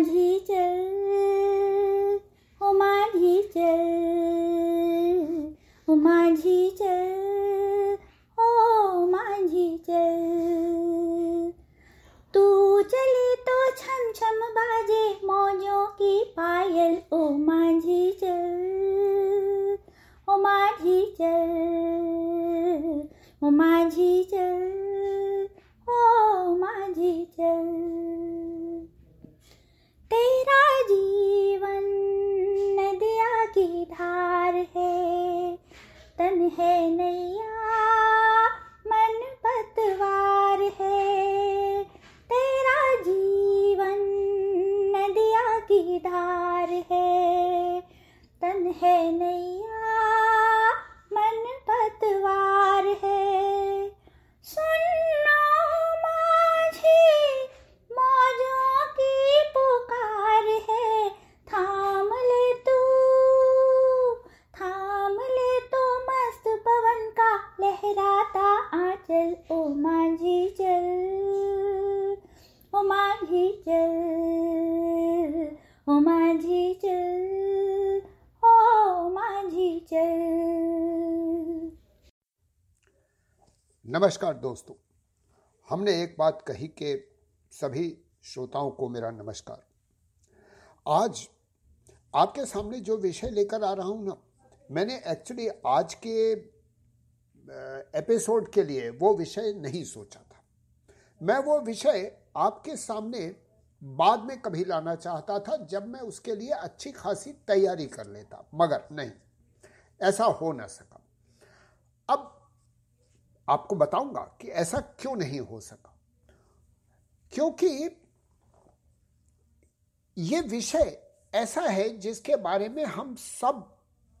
माझी चल ओ नमस्कार दोस्तों, हमने एक बात कही कि सभी श्रोताओं को मेरा नमस्कार। आज आपके सामने जो विषय लेकर आ रहा हूँ ना, मैंने एक्चुअली आज के एपिसोड के लिए वो विषय नहीं सोचा था। मैं वो विषय आपके सामने बाद में कभी लाना चाहता था जब मैं उसके लिए अच्छी खासी तैयारी कर लेता, मगर नहीं, ऐसा हो ना सका। अब आपको बताऊँगा कि ऐसा क्यों नहीं हो सका। क्योंकि ये विषय ऐसा है जिसके बारे में हम सब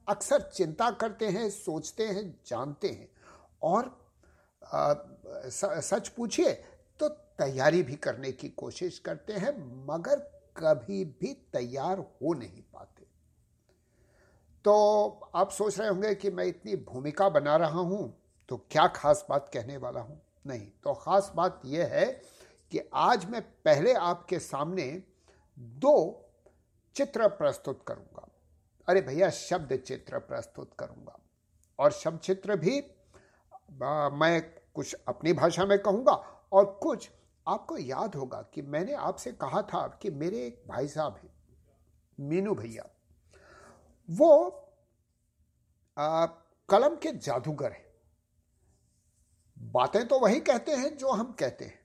अक्सर चिंता करते हैं सोचते हैं जानते हैं। और आ, सच पूछिए तो तैयारी भी करने की कोशिश करते हैं मगर कभी भी तैयार हो नहीं पाते। तो आप सोच रहे होंगे कि मैं इतनी भूमिका बना रहा हूँ तो क्या खास बात कहने वाला हूँ? नहीं। तो खास बात यह है कि आज मैं पहले आपके सामने दो चित्र प्रस्तुत करूँगा। अरे भैया शब्द चित्र प्रस्तुत करूँगा। और शब्द चित्र भी आ, मैं कुछ अपनी भाषा में कहूँगा। और कुछ आपको याद होगा कि मैंने आपसे कहा था कि मेरे एक भाई साहब हैं मीनू भैया। वो आ, कलम के जादूगर हैं। बातें तो वही कहते हैं जो हम कहते हैं,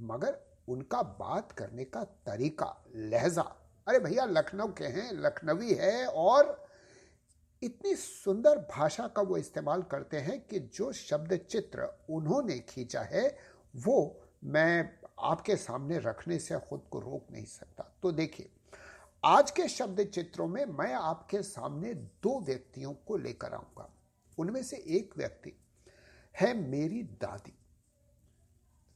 मगर उनका बात करने का तरीका, लहजा। अरे भैया, लखनऊ के हैं, लखनवी है, और इतनी सुंदर भाषा का वो इस्तेमाल करते हैं कि जो शब्द चित्र उन्होंने खींचा है, वो मैं आपके सामने रखने से खुद को रोक नहीं सकता। तो देखिए, आज के शब्द चित्रों में मैं आपके सामने दो व्यक्तियों को लेकर आऊँगा। उनमें से एक व्यक्ति है मेरी दादी।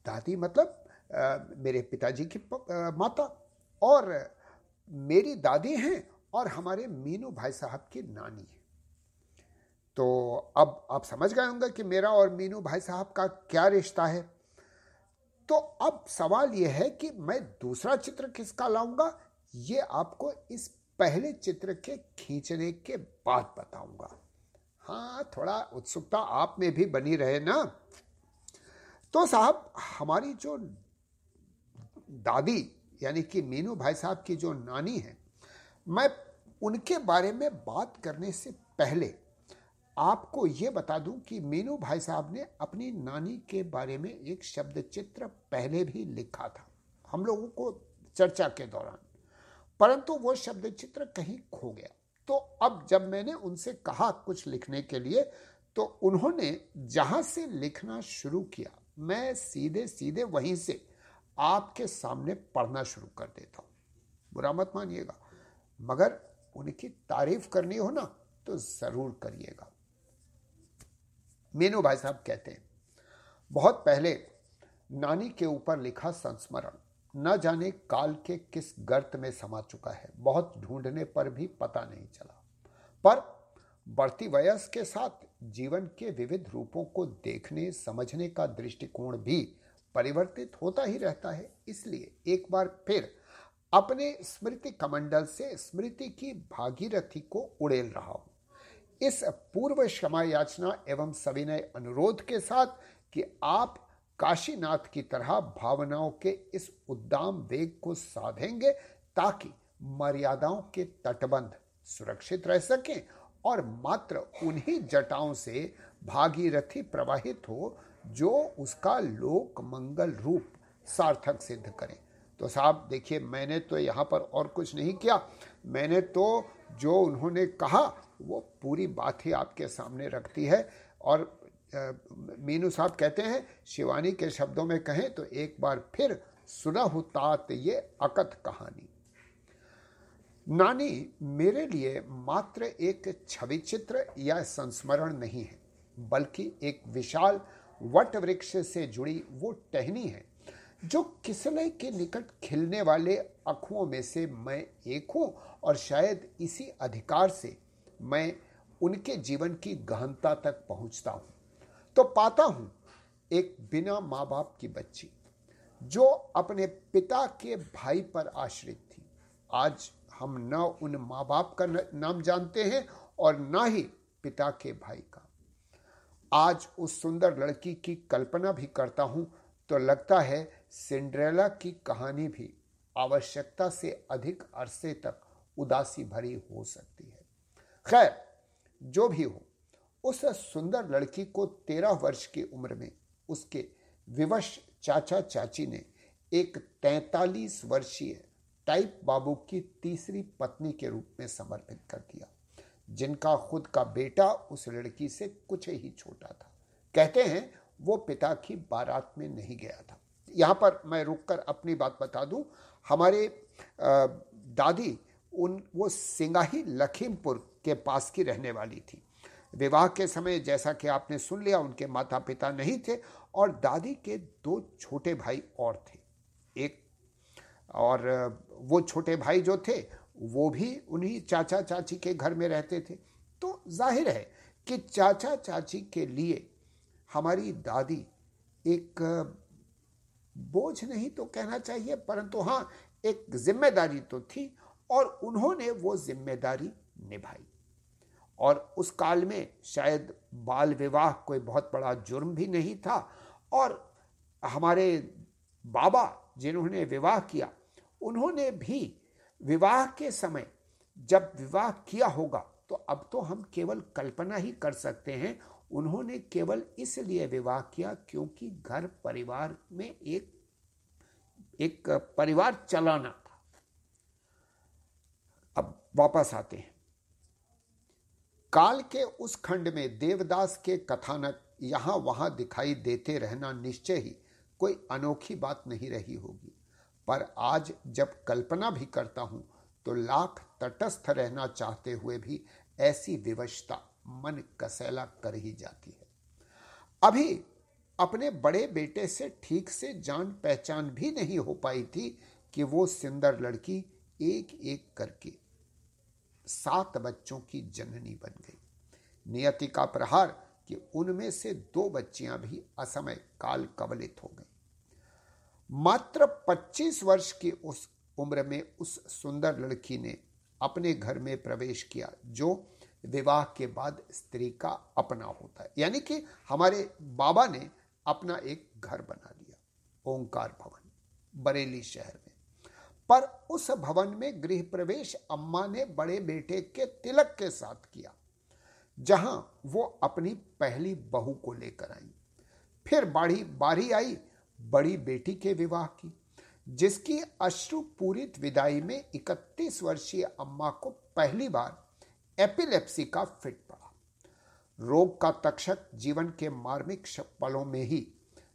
दादी मतलब आ, मेरे पिताजी की आ, माता। और मेरी दादी हैं और हमारे मीनू भाई साहब की नानी है। तो अब आप समझ गए होंगे कि मेरा और मीनू भाई साहब का क्या रिश्ता है। तो अब सवाल यह है कि मैं दूसरा चित्र किसका लाऊँगा? ये आपको इस पहले चित्र के खींचने के बाद बताऊँगा। हाँ थोड़ा उत्सुकता आप में भी बनी रहे ना। तो साहब, हमारी जो दादी, यानी कि मीनू भाई साहब की जो नानी है, मैं उनके बारे में बात करने से पहले आपको ये बता दूँ कि मीनू भाई साहब ने अपनी नानी के बारे में एक शब्द चित्र पहले भी लिखा था, हम लोगों को चर्चा के दौरान। परंतु वो शब्द चित्र कहीं खो गया। तो अब जब मैंने उनसे कहा कुछ लिखने के लिए तो उन्होंने जहाँ से लिखना शुरू किया, मैं सीधे सीधे वहीं से आपके सामने पढ़ना शुरू कर देता हूँ। बुरा मत मानिएगा, मगर उनकी तारीफ़ करनी हो ना तो ज़रूर करिएगा। मीनू भाई साहब कहते हैं, बहुत पहले नानी के ऊपर लिखा संस्मरण न जाने काल के किस गर्त में समा चुका है। बहुत ढूँढने पर भी पता नहीं चला। पर बढ़ती वयस के साथ जीवन के विविध रूपों को देखने, समझने का दृष्टिकोण भी परिवर्तित होता ही रहता है। इसलिए एक बार फिर अपने स्मृति कमंडल से स्मृति की भागीरथी को उड़ेल रहा हूँ। इस पूर्व क्षमा याचना एवं सविनय अनुरोध के साथ कि आप काशीनाथ की तरह भावनाओं के इस उद्दाम वेग को साधेंगे ताकि मर्यादाओं के तटबंध सुरक्षित रह सकें और मात्र उन्हीं जटाओं से भागीरथी प्रवाहित हो जो उसका लोक मंगल रूप सार्थक सिद्ध करें। तो साहब, देखिए, मैंने तो यहाँ पर और कुछ नहीं किया। मैंने तो जो उन्होंने कहा, वो पूरी बात ही आपके सामने रखती है और मीनू साहब कहते हैं, शिवानी के शब्दों में कहें तो एक बार फिर सुना हो तात ये अकथ कहानी। नानी, मेरे लिए मात्र एक छवि चित्र या संस्मरण नहीं है, बल्कि एक विशाल वट वृक्ष से जुड़ी वो टहनी है, जो किसलय के निकट खिलने वाले अखुओं में से मैं एक हूँ और शायद इसी अधिकार से मैं उनके जीवन की गहनता तक पहुँचता हूँ। तो पाता हूँ एक बिना माँ बाप की बच्ची, जो अपने पिता के भाई पर आश्रित थी। आज हम न उन माँ बाप का नाम जानते हैं और न ही पिता के भाई का। आज उस सुंदर लड़की की कल्पना भी करता हूँ तो लगता है सिंड्रेला की कहानी भी आवश्यकता से अधिक अरसे तक उदासी भरी हो सकती है। खैर, जो भी हो उस सुंदर लड़की को तेरह वर्ष की उम्र में उसके विवश चाचा चाची ने एक तैतालीस वर्षीय टाइप बाबू की तीसरी पत्नी के रूप में समर्पित कर दिया, जिनका खुद का बेटा उस लड़की से कुछ ही छोटा था। कहते हैं, वो पिता की बारात में नहीं गया था। यहाँ पर मैं रुककर अपनी बात बता दूँ, हमारे दादी उन, वो सिंगाही लखीमपुर के पास की रहने वाली थी। विवाह के समय जैसा कि आपने सुन लिया, उनके माता पिता नहीं थे और दादी के दो छोटे भाई और थे। एक और, वो छोटे भाई जो थे, वो भी उन्हीं चाचा चाची के घर में रहते थे। तो ज़ाहिर है कि चाचा चाची के लिए हमारी दादी एक, बोझ नहीं तो कहना चाहिए, परंतु हाँ एक ज़िम्मेदारी तो थी और उन्होंने वो ज़िम्मेदारी निभाई। और उस काल में शायद बाल विवाह कोई बहुत बड़ा जुर्म भी नहीं था। और हमारे बाबा जिन्होंने विवाह किया, उन्होंने भी विवाह के समय जब विवाह किया होगा तो अब तो हम केवल कल्पना ही कर सकते हैं, उन्होंने केवल इसलिए विवाह किया क्योंकि घर परिवार में एक एक परिवार चलाना था। अब वापस आते हैं। काल के उस खंड में देवदास के कथानक यहाँ वहाँ दिखाई देते रहना निश्चय ही कोई अनोखी बात नहीं रही होगी। पर आज जब कल्पना भी करता हूँ तो लाख तटस्थ रहना चाहते हुए भी ऐसी विवशता मन कसैला कर ही जाती है। अभी अपने बड़े बेटे से ठीक से जान पहचान भी नहीं हो पाई थी कि वो सुंदर लड़की एक एक करके सात बच्चों की जननी बन गई। नियति का प्रहार कि उनमें से दो बच्चियाँ भी असमय काल कवलित हो गई। मात्र 25 वर्ष की उस उम्र में उस सुंदर लड़की ने अपने घर में प्रवेश किया, जो विवाह के बाद स्त्री का अपना होता है। यानी कि हमारे बाबा ने अपना एक घर बना लिया, ओंकार भवन, बरेली शहर में। पर उस भवन में गृह प्रवेश अम्मा ने बड़े बेटे के तिलक के साथ किया, जहाँ वो अपनी पहली बहू को लेकर आई। फिर बाड़ी बारी आई बड़ी बेटी के विवाह की, जिसकी अश्रुपूरित विदाई में 31 वर्षीय अम्मा को पहली बार एपिलेप्सी का फिट पड़ा। रोग का तक्षक जीवन के मार्मिक पलों में ही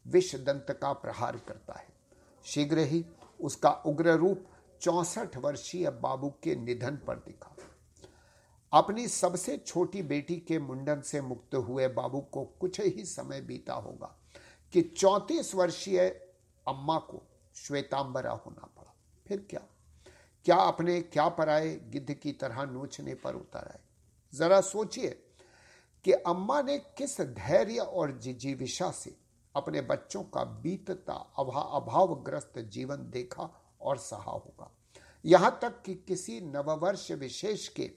विष दंत का प्रहार करता है। शीघ्र ही उसका उग्र रूप चौसठ वर्षीय बाबू के निधन पर दिखा। अपनी सबसे छोटी बेटी के मुंडन से मुक्त हुए बाबू को कुछ ही समय बीता होगा कि चौंतीस वर्षीय अम्मा को श्वेतांबरा होना पड़ा। फिर क्या? क्या अपने क्या पर आए गिद्ध की तरह नोचने पर उतर आए? जरा सोचिए कि अम्मा ने किस धैर्य और जिजीविशा से अपने बच्चों का बीतता अभा, अभावग्रस्त जीवन देखा और सहा होगा। यहाँ तक कि किसी नववर्ष विशेष के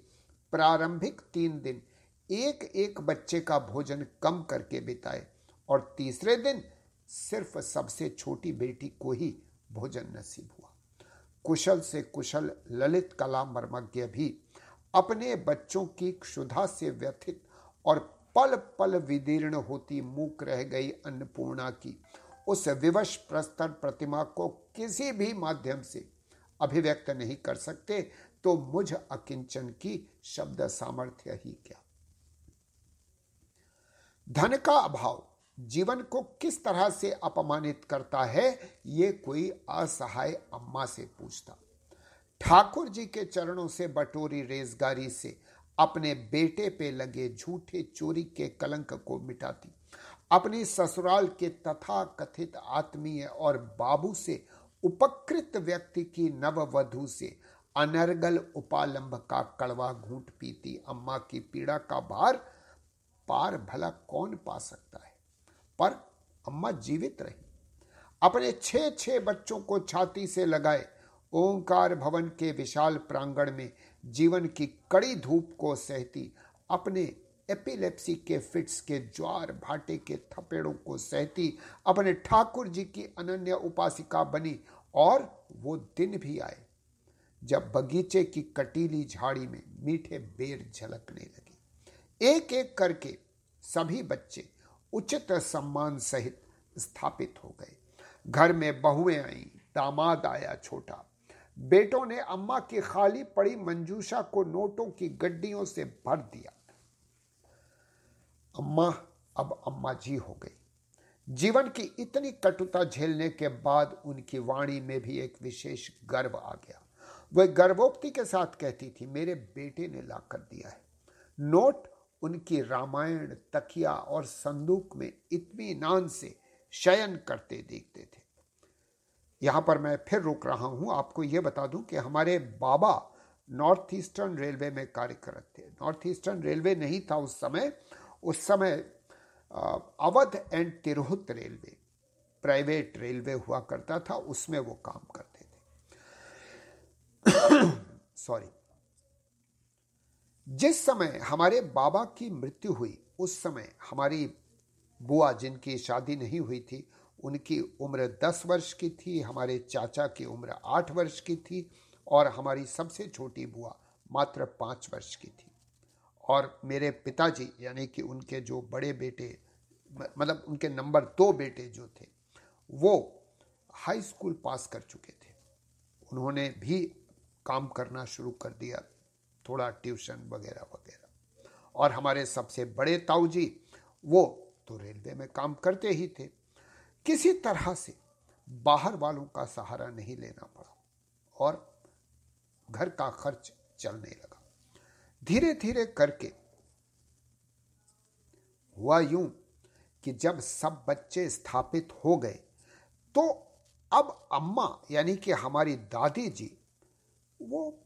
प्रारंभिक तीन दिन एक एक बच्चे का भोजन कम करके बिताए और तीसरे दिन सिर्फ़ सबसे छोटी बेटी को ही भोजन नसीब हुआ। कुशल से कुशल ललित कला मर्मज्ञ भी अपने बच्चों की क्षुधा से व्यथित और पल पल विदीर्ण होती मूक रह गई अन्नपूर्णा की। उस विवश प्रस्तर प्रतिमा को किसी भी माध्यम से अभिव्यक्त नहीं कर सकते तो मुझ अकिंचन की शब्द सामर्थ्य ही क्या? धन का अभाव जीवन को किस तरह से अपमानित करता है, ये कोई असहाय अम्मा से पूछता। ठाकुर जी के चरणों से बटोरी रेजगारी से अपने बेटे पे लगे झूठे चोरी के कलंक को मिटाती। अपनी ससुराल के तथा कथित आत्मीय और बाबू से उपकृत व्यक्ति की नववधु से अनर्गल उपालंब का कड़वा घूट पीती। अम्मा की पीड़ा का भार पार भला कौन पा सकता है? पर अम्मा जीवित रही। अपने छह छह बच्चों को छाती से लगाए। ओंकार भवन के विशाल प्रांगण में जीवन की कड़ी धूप को सहती, अपने एपिलेप्सी के फिट्स के ज्वार भाटे के थपेड़ों को सहती, अपने ठाकुर जी की अनन्य उपासिका बनी और वो दिन भी आए, जब बगीचे की कटीली झाड़ी में मीठे बेर झलकने लगे। एक एक करके सभी बच्चे उचित सम्मान सहित स्थापित हो गए। घर में बहुएँ आई, दामाद आया छोटा बेटों ने अम्मा की खाली पड़ी मंजूषा को नोटों की गड्डियों से भर दिया। अम्मा, अब अम्मा जी हो गई। जीवन की इतनी कटुता झेलने के बाद उनकी वाणी में भी एक विशेष गर्व आ गया। वह गर्भोक्ति के साथ कहती थी, मेरे बेटे ने लाकर दिया है। नोट उनकी रामायण, तकिया और संदूक में इतमी नान से शयन करते देखते थे। यहाँ पर मैं फिर रुक रहा हूँ। आपको यह बता दूँ कि हमारे बाबा नॉर्थ ईस्टर्न रेलवे में कार्य कार्यरत थे। नॉर्थ ईस्टर्न रेलवे नहीं था उस समय। उस समय Awadh and Tirhut railway, private railway हुआ करता था। उसमें वो काम करते थे। सॉरी। जिस समय हमारे बाबा की मृत्यु हुई, उस समय हमारी बुआ जिनकी शादी नहीं हुई थी उनकी उम्र दस वर्ष की थी, हमारे चाचा की उम्र आठ वर्ष की थी और हमारी सबसे छोटी बुआ मात्र पाँच वर्ष की थी। और मेरे पिताजी, यानी कि उनके जो बड़े बेटे मतलब उनके नंबर दो बेटे जो थे, वो हाई स्कूल पास कर चुके थे। उन्होंने भी काम करना शुरू कर दिया, थोड़ा ट्यूशन वगैरह वगैरह। और हमारे सबसे बड़े ताऊ जी, वो तो रेलवे में काम करते ही थे। किसी तरह से बाहर वालों का सहारा नहीं लेना पड़ा और घर का खर्च चलने लगा। धीरे धीरे करके हुआ यूँ कि जब सब बच्चे स्थापित हो गए तो अब अम्मा यानी कि हमारी दादी जी, वो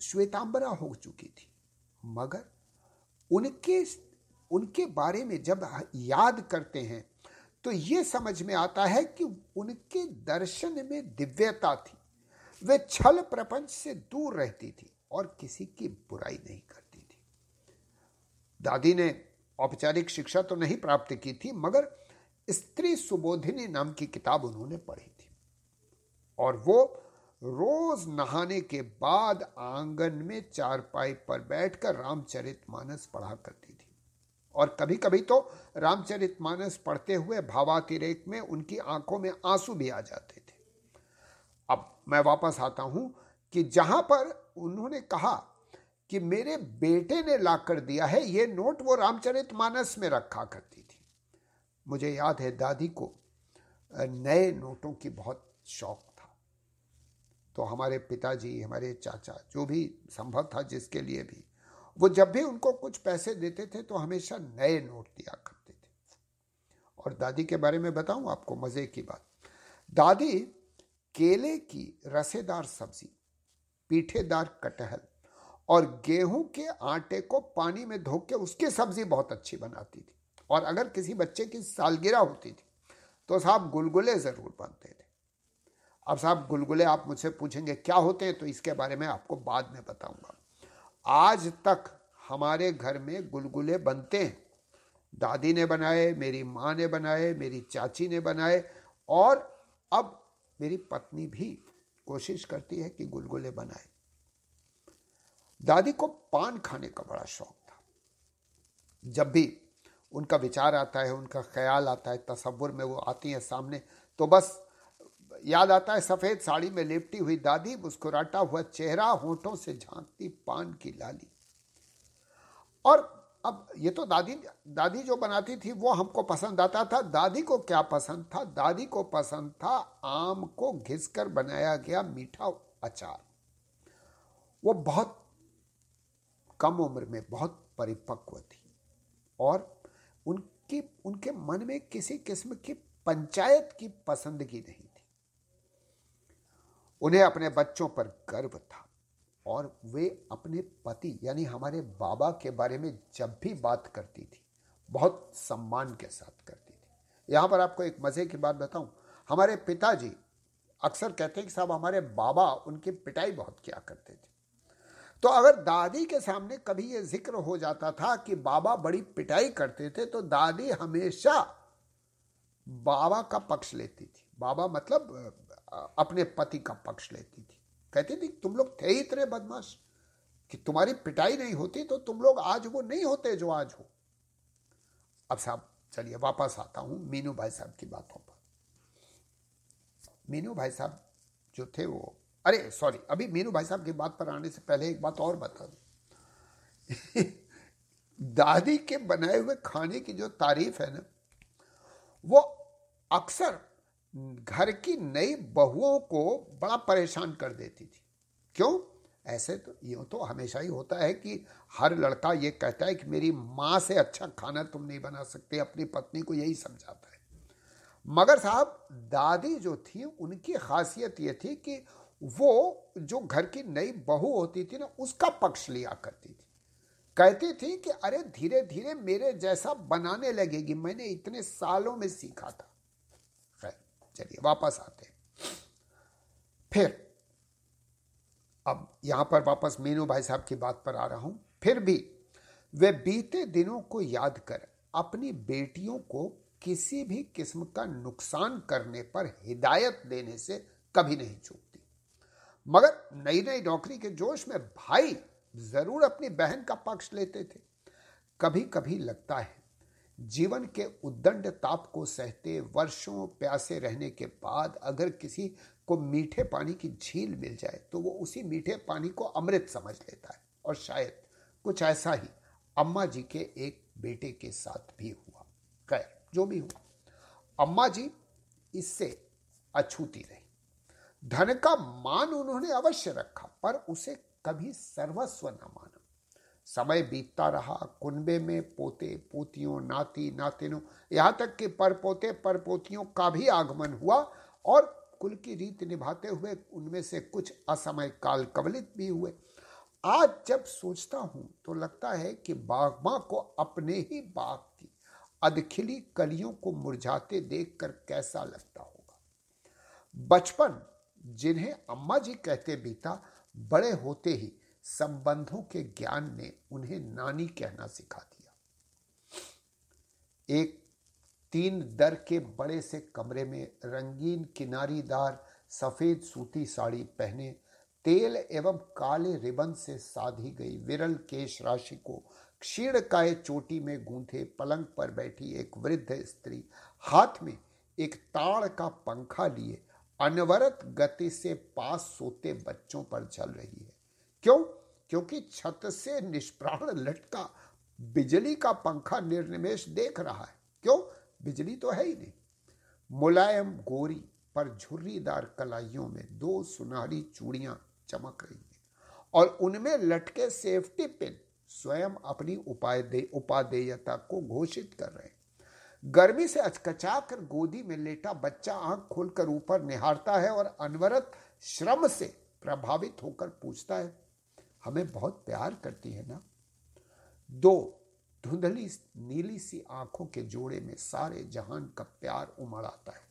श्वेतांबरा हो चुकी थी। मगर उनके उनके बारे में जब याद करते हैं तो ये समझ में आता है कि उनके दर्शन में दिव्यता थी। वे छल प्रपंच से दूर रहती थी और किसी की बुराई नहीं करती थी। दादी ने औपचारिक शिक्षा तो नहीं प्राप्त की थी, मगर स्त्री सुबोधिनी नाम की किताब उन्होंने पढ़ी थी। और वो रोज नहाने के बाद आँगन में चारपाई पर बैठकर रामचरित मानस पढ़ा करती थी। और कभी कभी तो रामचरित मानस पढ़ते हुए भावातिरेक में उनकी आँखों में आँसू भी आ जाते थे। अब मैं वापस आता हूँ कि जहाँ पर उन्होंने कहा कि मेरे बेटे ने ला कर दिया है, ये नोट वो रामचरित मानस में रखा करती थी। मुझे याद है दादी को नए नोटों की बहुत शौक था। तो हमारे पिताजी, हमारे चाचा, जो भी संभव था जिसके लिए भी वो जब भी उनको कुछ पैसे देते थे तो हमेशा नए नोट दिया करते थे। और दादी के बारे में बताऊँ आपको मज़े की बात। दादी केले की रसेदार सब्ज़ी, पीठेदार कटहल और गेहूँ के आटे को पानी में धो के उसकी सब्ज़ी बहुत अच्छी बनाती थी। और अगर किसी बच्चे की सालगिरह होती थी तो साहब गुलगुले ज़रूर बनते थे। अब साहब गुलगुले आप मुझसे पूछेंगे, क्या होते हैं? तो इसके बारे में आपको बाद में बताऊँगा। आज तक हमारे घर में गुलगुले बनते हैं। दादी ने बनाए, मेरी माँ ने बनाए, मेरी चाची ने बनाए और अब मेरी पत्नी भी कोशिश करती है कि गुलगुले बनाए। दादी को पान खाने का बड़ा शौक था। जब भी उनका विचार आता है, उनका ख्याल आता है, तस्वुर में वो आती है सामने तो बस याद आता है, सफ़ेद साड़ी में लिपटी हुई दादी मुस्कुराता हुआ चेहरा होठों से झांकती पान की लाली। और अब ये तो दादी दादी जो बनाती थी, वो हमको पसंद आता था। दादी को क्या पसंद था? दादी को पसंद था आम को घिसकर बनाया गया मीठा अचार। वो बहुत कम उम्र में, बहुत परिपक्व थी। और उनकी, उनके मन में किसी किस्म की पंचायत की पसंदगी नहीं। उन्हें अपने बच्चों पर गर्व था। और वे अपने पति, यानी हमारे बाबा के बारे में जब भी बात करती थी, बहुत सम्मान के साथ करती थी। यहाँ पर आपको एक मज़े की बात बताऊँ। हमारे पिताजी अक्सर कहते हैं कि साहब, हमारे बाबा उनकी पिटाई बहुत किया करते थे। तो अगर दादी के सामने कभी ये ज़िक्र हो जाता था कि बाबा बड़ी पिटाई करते थे तो दादी हमेशा बाबा का पक्ष लेती थी। बाबा मतलब अपने पति का पक्ष लेती थी। कहती थी, तुम लोग थे ही इतने बदमाश कि तुम्हारी पिटाई नहीं होती तो तुम लोग आज वो नहीं होते जो आज हो। अब साहब, चलिए वापस आता हूँ मीनू भाई साहब की बातों पर। मीनू भाई साहब जो थे वो, अरे सॉरी अभी मीनू भाई साहब की बात पर आने से पहले एक बात और बता दू। दादी के बनाए हुए खाने की जो तारीफ़ है ना, वो अक्सर घर की नई बहुओं को बड़ा परेशान कर देती थी। क्यों? ऐसे तो ये तो हमेशा ही होता है कि हर लड़का ये कहता है कि मेरी माँ से अच्छा खाना तुम नहीं बना सकते, अपनी पत्नी को यही समझाता है। मगर साहब, दादी जो थी, उनकी खासियत ये थी कि वो जो घर की नई बहू होती थी ना, उसका पक्ष लिया करती थी। कहती थी कि अरे धीरे धीरे मेरे जैसा बनाने लगेगी, मैंने इतने सालों में सीखा था। चलिए, वापस आते हैं। फिर, अब यहाँ पर वापस मीनू भाई साहब की बात पर आ रहा हूँ। फिर भी, वे बीते दिनों को याद कर अपनी बेटियों को किसी भी किस्म का नुकसान करने पर हिदायत देने से कभी नहीं चूकती। मगर नई नई नौकरी के जोश में भाई ज़रूर अपनी बहन का पक्ष लेते थे। कभी कभी लगता है जीवन के उद्दंड ताप को सहते वर्षों प्यासे रहने के बाद अगर किसी को मीठे पानी की झील मिल जाए तो वो उसी मीठे पानी को अमृत समझ लेता है। और शायद कुछ ऐसा ही अम्मा जी के एक बेटे के साथ भी हुआ। खैर, जो भी हुआ। अम्मा जी इससे अछूती रही। धन का मान उन्होंने अवश्य रखा, पर उसे कभी सर्वस्व न माना। समय बीतता रहा कुनबे में पोते, पोतियों, नाती, नातिनों, यहाँ तक कि पर पोते पर पोतियों का भी आगमन हुआ और कुल की रीत निभाते हुए उनमें से कुछ असमय काल कवलित भी हुए। आज जब सोचता हूँ तो लगता है कि बागमा को अपने ही बाग की अधखिली कलियों को मुरझाते देखकर कैसा लगता होगा। बचपन जिन्हें अम्मा जी कहते बीता बड़े होते ही संबंधों के ज्ञान ने उन्हें नानी कहना सिखा दिया। एक तीन दर के बड़े से कमरे में रंगीन किनारीदार सफ़ेद सूती साड़ी पहने तेल एवं काले रिबन से साधी गई विरल केश राशि को क्षीण काय चोटी में गूंथे पलंग पर बैठी एक वृद्ध स्त्री हाथ में एक ताड़ का पंखा लिए अनवरत गति से पास सोते बच्चों पर चल रही है। क्यों? क्योंकि छत से निष्प्राण लटका, बिजली का पंखा निर्निमेश देख रहा है। क्यों? बिजली तो है ही नहीं। मुलायम गोरी पर झुर्रीदार कलाइयों में दो सुनहरी चूड़ियाँ चमक रही हैं और उनमें लटके सेफ्टी पिन स्वयं अपनी उपाय उपादेयता को घोषित कर रहे हैं। गर्मी से अचकचा कर गोदी में लेटा बच्चा आँख खोलकर ऊपर निहारता है और अनवरत श्रम से प्रभावित होकर पूछता है हमें बहुत प्यार करती है ना? दो, धुंधली नीली सी आँखों के जोड़े में सारे जहान का प्यार उमड़ आता है।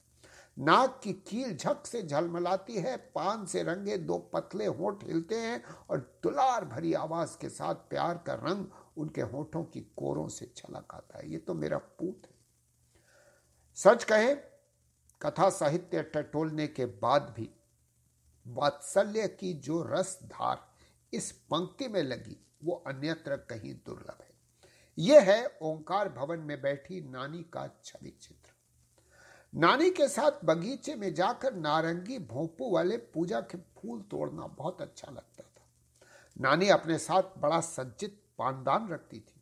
नाक की कील झक से झलमलाती है, पान से रंगे दो पतले होठ हिलते हैं और दुलार भरी आवाज़ के साथ प्यार का रंग उनके होठों की कोरों से छलक आता है। ये तो मेरा पूत है। सच कहे, कथा साहित्य टटोलने के बाद भी वात्सल्य की जो रस धार इस पंक्ति में लगी, वो अन्यत्र कहीं दुर्लभ है। यह है ओंकार भवन में बैठी नानी का छवि चित्र। नानी के साथ बगीचे में जाकर नारंगी भोंपू वाले पूजा के फूल तोड़ना बहुत अच्छा लगता था। नानी अपने साथ बड़ा सज्जित पानदान रखती थी।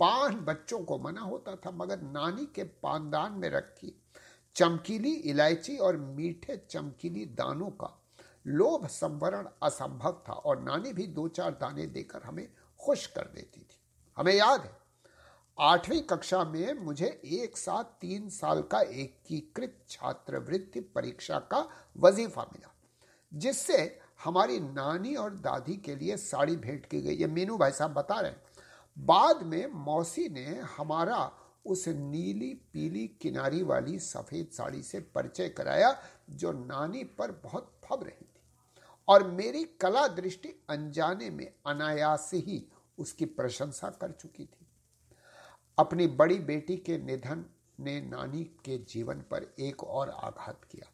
पान बच्चों को मना होता था, मगर नानी के पानदान में रखी चमकीली इलायची और मीठे चमकीली दानों का लोभ संवरण असंभव था और नानी भी दो चार दाने देकर हमें खुश कर देती थी। हमें याद है, आठवीं कक्षा में मुझे एक साथ तीन साल का एकीकृत छात्रवृत्ति परीक्षा का वजीफा मिला, जिससे हमारी नानी और दादी के लिए साड़ी भेंट की गई। ये मीनू भाई साहब बता रहे हैं, बाद में मौसी ने हमारा उस नीली पीली किनारी वाली सफ़ेद साड़ी से परिचय कराया, जो नानी पर बहुत फब रही। और मेरी कला दृष्टि अनजाने में, अनायास ही उसकी प्रशंसा कर चुकी थी। अपनी बड़ी बेटी के निधन ने नानी के जीवन पर एक और आघात किया।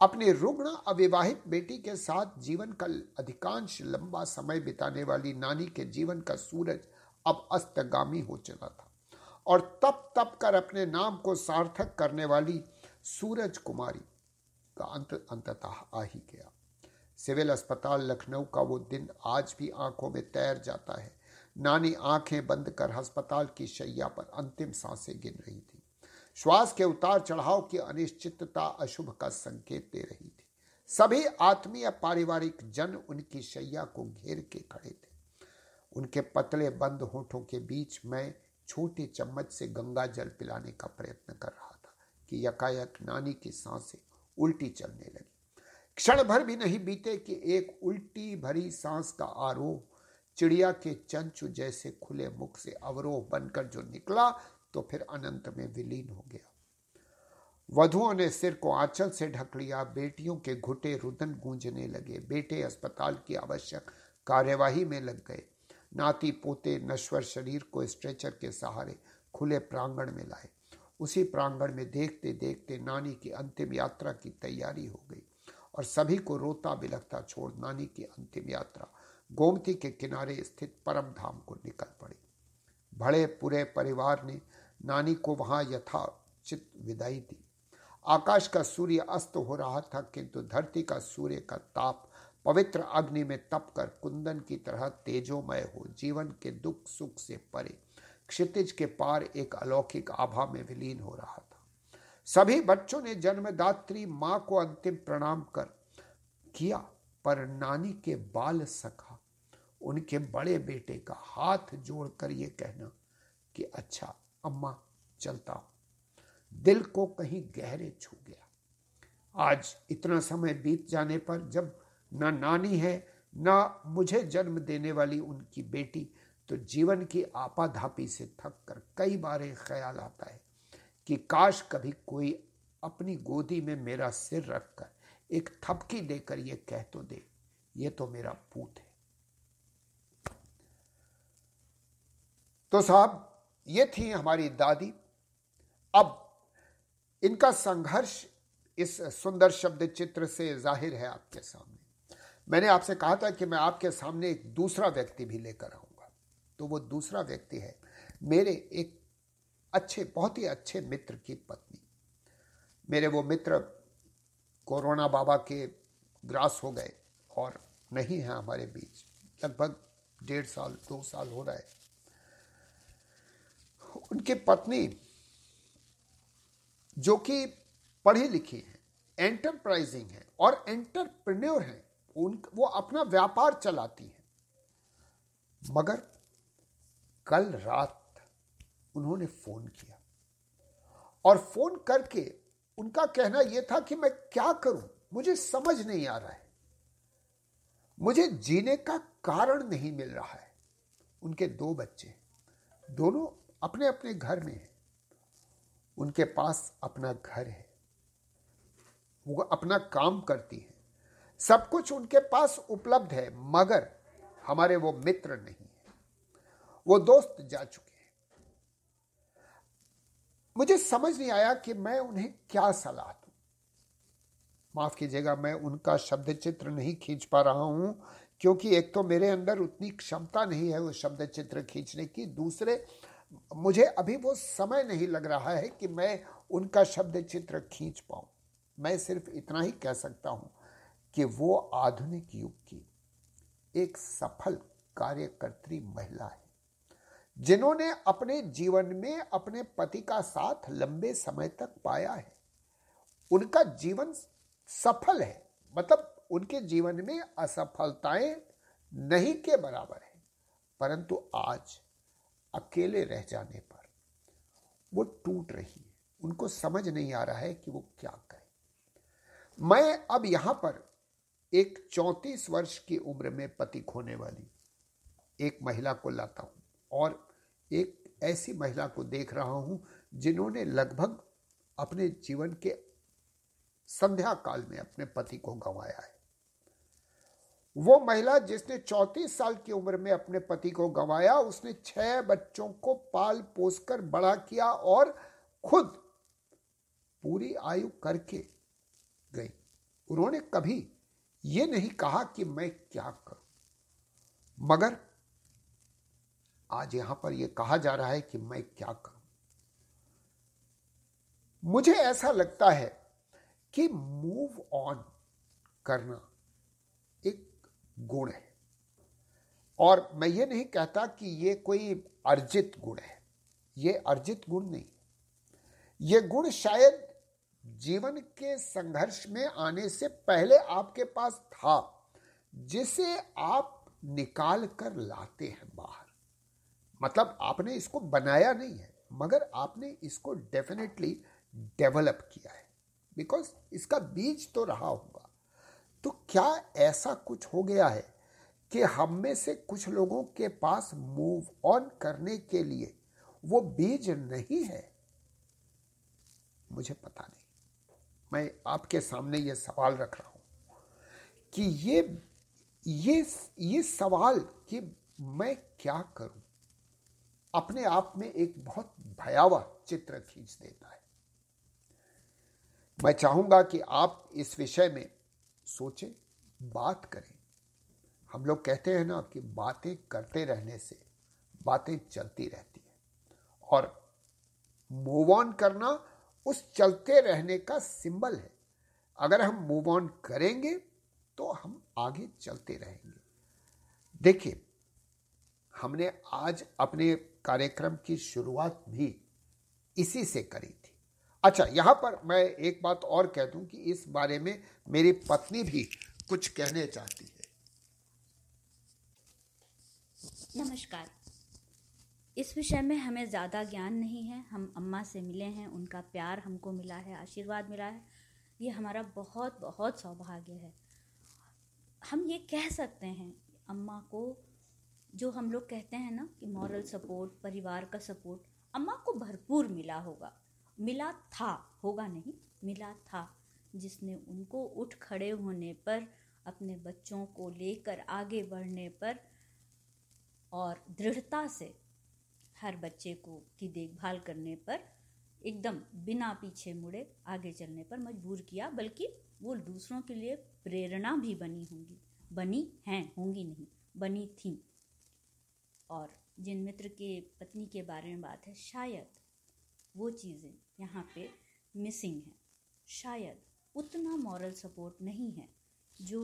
अपनी रुग्ण अविवाहित बेटी के साथ जीवन का अधिकांश लंबा समय बिताने वाली नानी के जीवन का सूरज अब अस्तगामी हो चला था और तप तप कर अपने नाम को सार्थक करने वाली सूरज कुमारी का अंत अंततः आ ही गया। सिविल अस्पताल लखनऊ का वो दिन आज भी आँखों में तैर जाता है। नानी आँखें बंद कर अस्पताल की शैया पर अंतिम साँसें गिन रही थी। श्वास के उतार चढ़ाव की अनिश्चितता अशुभ का संकेत दे रही थी। सभी आत्मीय पारिवारिक जन उनकी शैया को घेर के खड़े थे। उनके पतले बंद होठों के बीच मैं छोटे चम्मच से गंगा जल पिलाने का प्रयत्न कर रहा था कि यकायक नानी की साँसें उल्टी चलने लगी। क्षण भर भी नहीं बीते कि एक उल्टी भरी सांस का आरोह चिड़िया के चंचु जैसे खुले मुख से अवरोह बनकर जो निकला तो फिर अनंत में विलीन हो गया। वधुओं ने सिर को आंचल से ढक लिया, बेटियों के घुटे रुदन गूंजने लगे, बेटे अस्पताल की आवश्यक कार्यवाही में लग गए। नाती पोते नश्वर शरीर को स्ट्रेचर के सहारे खुले प्रांगण में लाए। उसी प्रांगण में देखते देखते नानी की अंतिम यात्रा की तैयारी हो गई। और सभी को रोता बिलखता छोड़ नानी की अंतिम यात्रा। गोमती के किनारे स्थित परम धाम को निकल पड़ी। बड़े पूरे परिवार ने नानी को वहाँ यथाचित विदाई दी। आकाश का सूर्य अस्त हो रहा था, किंतु धरती का सूर्य का ताप पवित्र अग्नि में तप कर कुंदन की तरह तेजोमय हो, जीवन के दुख सुख से परे। क्षितिज के पार एक अलौकिक आभा में विलीन हो रहा था। सभी बच्चों ने जन्मदात्री माँ को अंतिम प्रणाम कर किया, पर नानी के बाल सखा। उनके बड़े बेटे का हाथ जोड़कर ये कहना कि अच्छा अम्मा, चलता हूँ। दिल को कहीं गहरे छू गया। आज इतना समय बीत जाने पर जब ना नानी है, ना मुझे जन्म देने वाली उनकी बेटी तो जीवन की आपाधापी से थक कर कई बार ख्याल आता है। कि काश कभी कोई अपनी गोदी में मेरा सिर रखकर एक थपकी देकर यह कह तो दे, ये तो मेरा पूत है। तो साहब, ये थी हमारी दादी। अब इनका संघर्ष इस सुंदर शब्द चित्र से ज़ाहिर है आपके सामने। मैंने आपसे कहा था कि मैं आपके सामने एक दूसरा व्यक्ति भी लेकर आऊँगा। तो वो दूसरा व्यक्ति है मेरे एक अच्छे, बहुत ही अच्छे मित्र की पत्नी। मेरे वो मित्र कोरोना बाबा के ग्रास हो गए और नहीं है हमारे बीच। लगभग डेढ़ साल, दो साल हो रहा है। उनकी पत्नी जो कि पढ़ी लिखी है एंटरप्राइजिंग है और एंटरप्रेन्योर है, उन, वो अपना व्यापार चलाती है। मगर कल रात उन्होंने फ़ोन किया। और फ़ोन करके उनका कहना यह था कि मैं क्या करूँ? मुझे समझ नहीं आ रहा है। मुझे जीने का कारण नहीं मिल रहा है। उनके दो बच्चे, दोनों अपने अपने घर में हैं। उनके पास अपना घर है। वो अपना काम करती हैं। सब कुछ उनके पास उपलब्ध है, मगर हमारे वो मित्र नहीं है। वो दोस्त जा चुके मुझे समझ नहीं आया कि मैं उन्हें क्या सलाह दूँ। माफ़ कीजिएगा, मैं उनका शब्द चित्र नहीं खींच पा रहा हूँ, क्योंकि एक तो मेरे अंदर उतनी क्षमता नहीं है वो शब्द चित्र खींचने की। दूसरे, मुझे अभी वो समय नहीं लग रहा है कि मैं उनका शब्द चित्र खींच पाऊँ। मैं सिर्फ़ इतना ही कह सकता हूँ कि वो आधुनिक युग की एक सफल कार्यकर्त्री महिला है। जिन्होंने अपने जीवन में अपने पति का साथ लंबे समय तक पाया है, उनका जीवन सफल है। मतलब उनके जीवन में असफलताएँ नहीं के बराबर है, परंतु आज अकेले रह जाने पर वो टूट रही है। उनको समझ नहीं आ रहा है कि वो क्या करे। मैं अब यहाँ पर एक चौंतीस वर्ष की उम्र में पति खोने वाली एक महिला को लाता हूँ और एक ऐसी महिला को देख रहा हूँ, जिन्होंने लगभग अपने जीवन के संध्या काल में अपने पति को गंवाया है। वो महिला जिसने चौतीस साल की उम्र में अपने पति को गंवाया, उसने छह बच्चों को पाल पोसकर बड़ा किया और खुद पूरी आयु करके गई। उन्होंने कभी ये नहीं कहा कि मैं क्या करूँ, मगर आज यहाँ पर यह कहा जा रहा है कि मैं क्या करूँ? मुझे ऐसा लगता है कि मूव ऑन करना एक गुण है। और मैं ये नहीं कहता कि ये कोई अर्जित गुण है। ये अर्जित गुण नहीं। ये गुण शायद जीवन के संघर्ष में आने से पहले आपके पास था, जिसे आप निकाल कर लाते हैं बाहर। मतलब आपने इसको बनाया नहीं है, मगर आपने इसको डेफिनेटली डेवलप किया है। बिकॉज़ इसका बीज तो रहा होगा। तो क्या ऐसा कुछ हो गया है कि हम में से कुछ लोगों के पास मूव ऑन करने के लिए वो बीज नहीं है? मुझे पता नहीं। मैं आपके सामने ये सवाल रख रहा हूँ कि ये ये ये सवाल कि मैं क्या करूँ? अपने आप में एक बहुत भयावह चित्र खींच देता है। मैं चाहूँगा कि आप इस विषय में सोचें, बात करें। हम लोग कहते हैं ना कि बातें करते रहने से बातें चलती रहती हैं। और मूव ऑन करना उस चलते रहने का सिंबल है। अगर हम मूव ऑन करेंगे तो हम आगे चलते रहेंगे। देखिए, हमने आज अपने कार्यक्रम की शुरुआत भी इसी से करी थी। अच्छा यहाँ पर मैं एक बात और कह दूँ कि इस बारे में मेरी पत्नी भी कुछ कहने चाहती है। नमस्कार। इस विषय में हमें ज़्यादा ज्ञान नहीं है। हम अम्मा से मिले हैं, उनका प्यार हमको मिला है, आशीर्वाद मिला है। ये हमारा बहुत बहुत सौभाग्य है। हम ये कह सकते हैं, अम्मा को जो हम लोग कहते हैं ना कि मॉरल सपोर्ट परिवार का सपोर्ट अम्मा को भरपूर मिला होगा। मिला था, होगा नहीं, मिला था। जिसने उनको उठ खड़े होने पर, अपने बच्चों को लेकर आगे बढ़ने पर और दृढ़ता से हर बच्चे को की देखभाल करने पर एकदम बिना पीछे मुड़े आगे चलने पर मजबूर किया, बल्कि वो दूसरों के लिए प्रेरणा भी बनी होंगी। बनी हैं, होंगी नहीं, बनी थी। और जिन मित्र के, पत्नी के बारे में बात है, शायद वो चीज़ें यहाँ पे मिसिंग हैं। शायद उतना मॉरल सपोर्ट नहीं है जो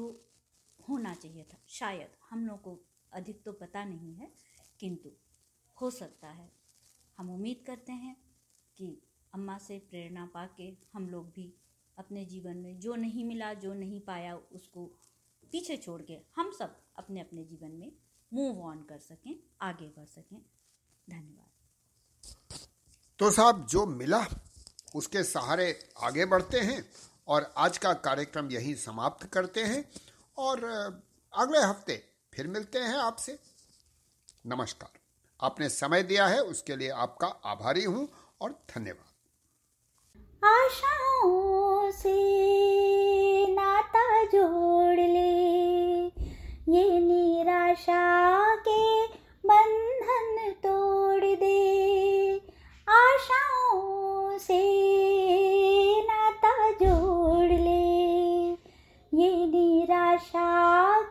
होना चाहिए था। शायद हम लोग को अधिक तो पता नहीं है, किंतु हो सकता है। हम उम्मीद करते हैं कि अम्मा से प्रेरणा पा के हम लोग भी अपने जीवन में जो नहीं मिला, जो नहीं पाया, उसको पीछे छोड़ के हम सब अपने अपने जीवन में मूव ऑन कर सकें आगे बढ़ सकें। धन्यवाद। तो साहब जो मिला उसके सहारे आगे बढ़ते हैं और आज का कार्यक्रम यहीं समाप्त करते हैं और अगले हफ़्ते फिर मिलते हैं आपसे। नमस्कार। आपने समय दिया है उसके लिए आपका आभारी हूँ और धन्यवाद। आशाओं से नाता जोड़ ली। ये निराशा के बंधन तोड़ दे। आशाओं से नाता जोड़ ले। ये निराशा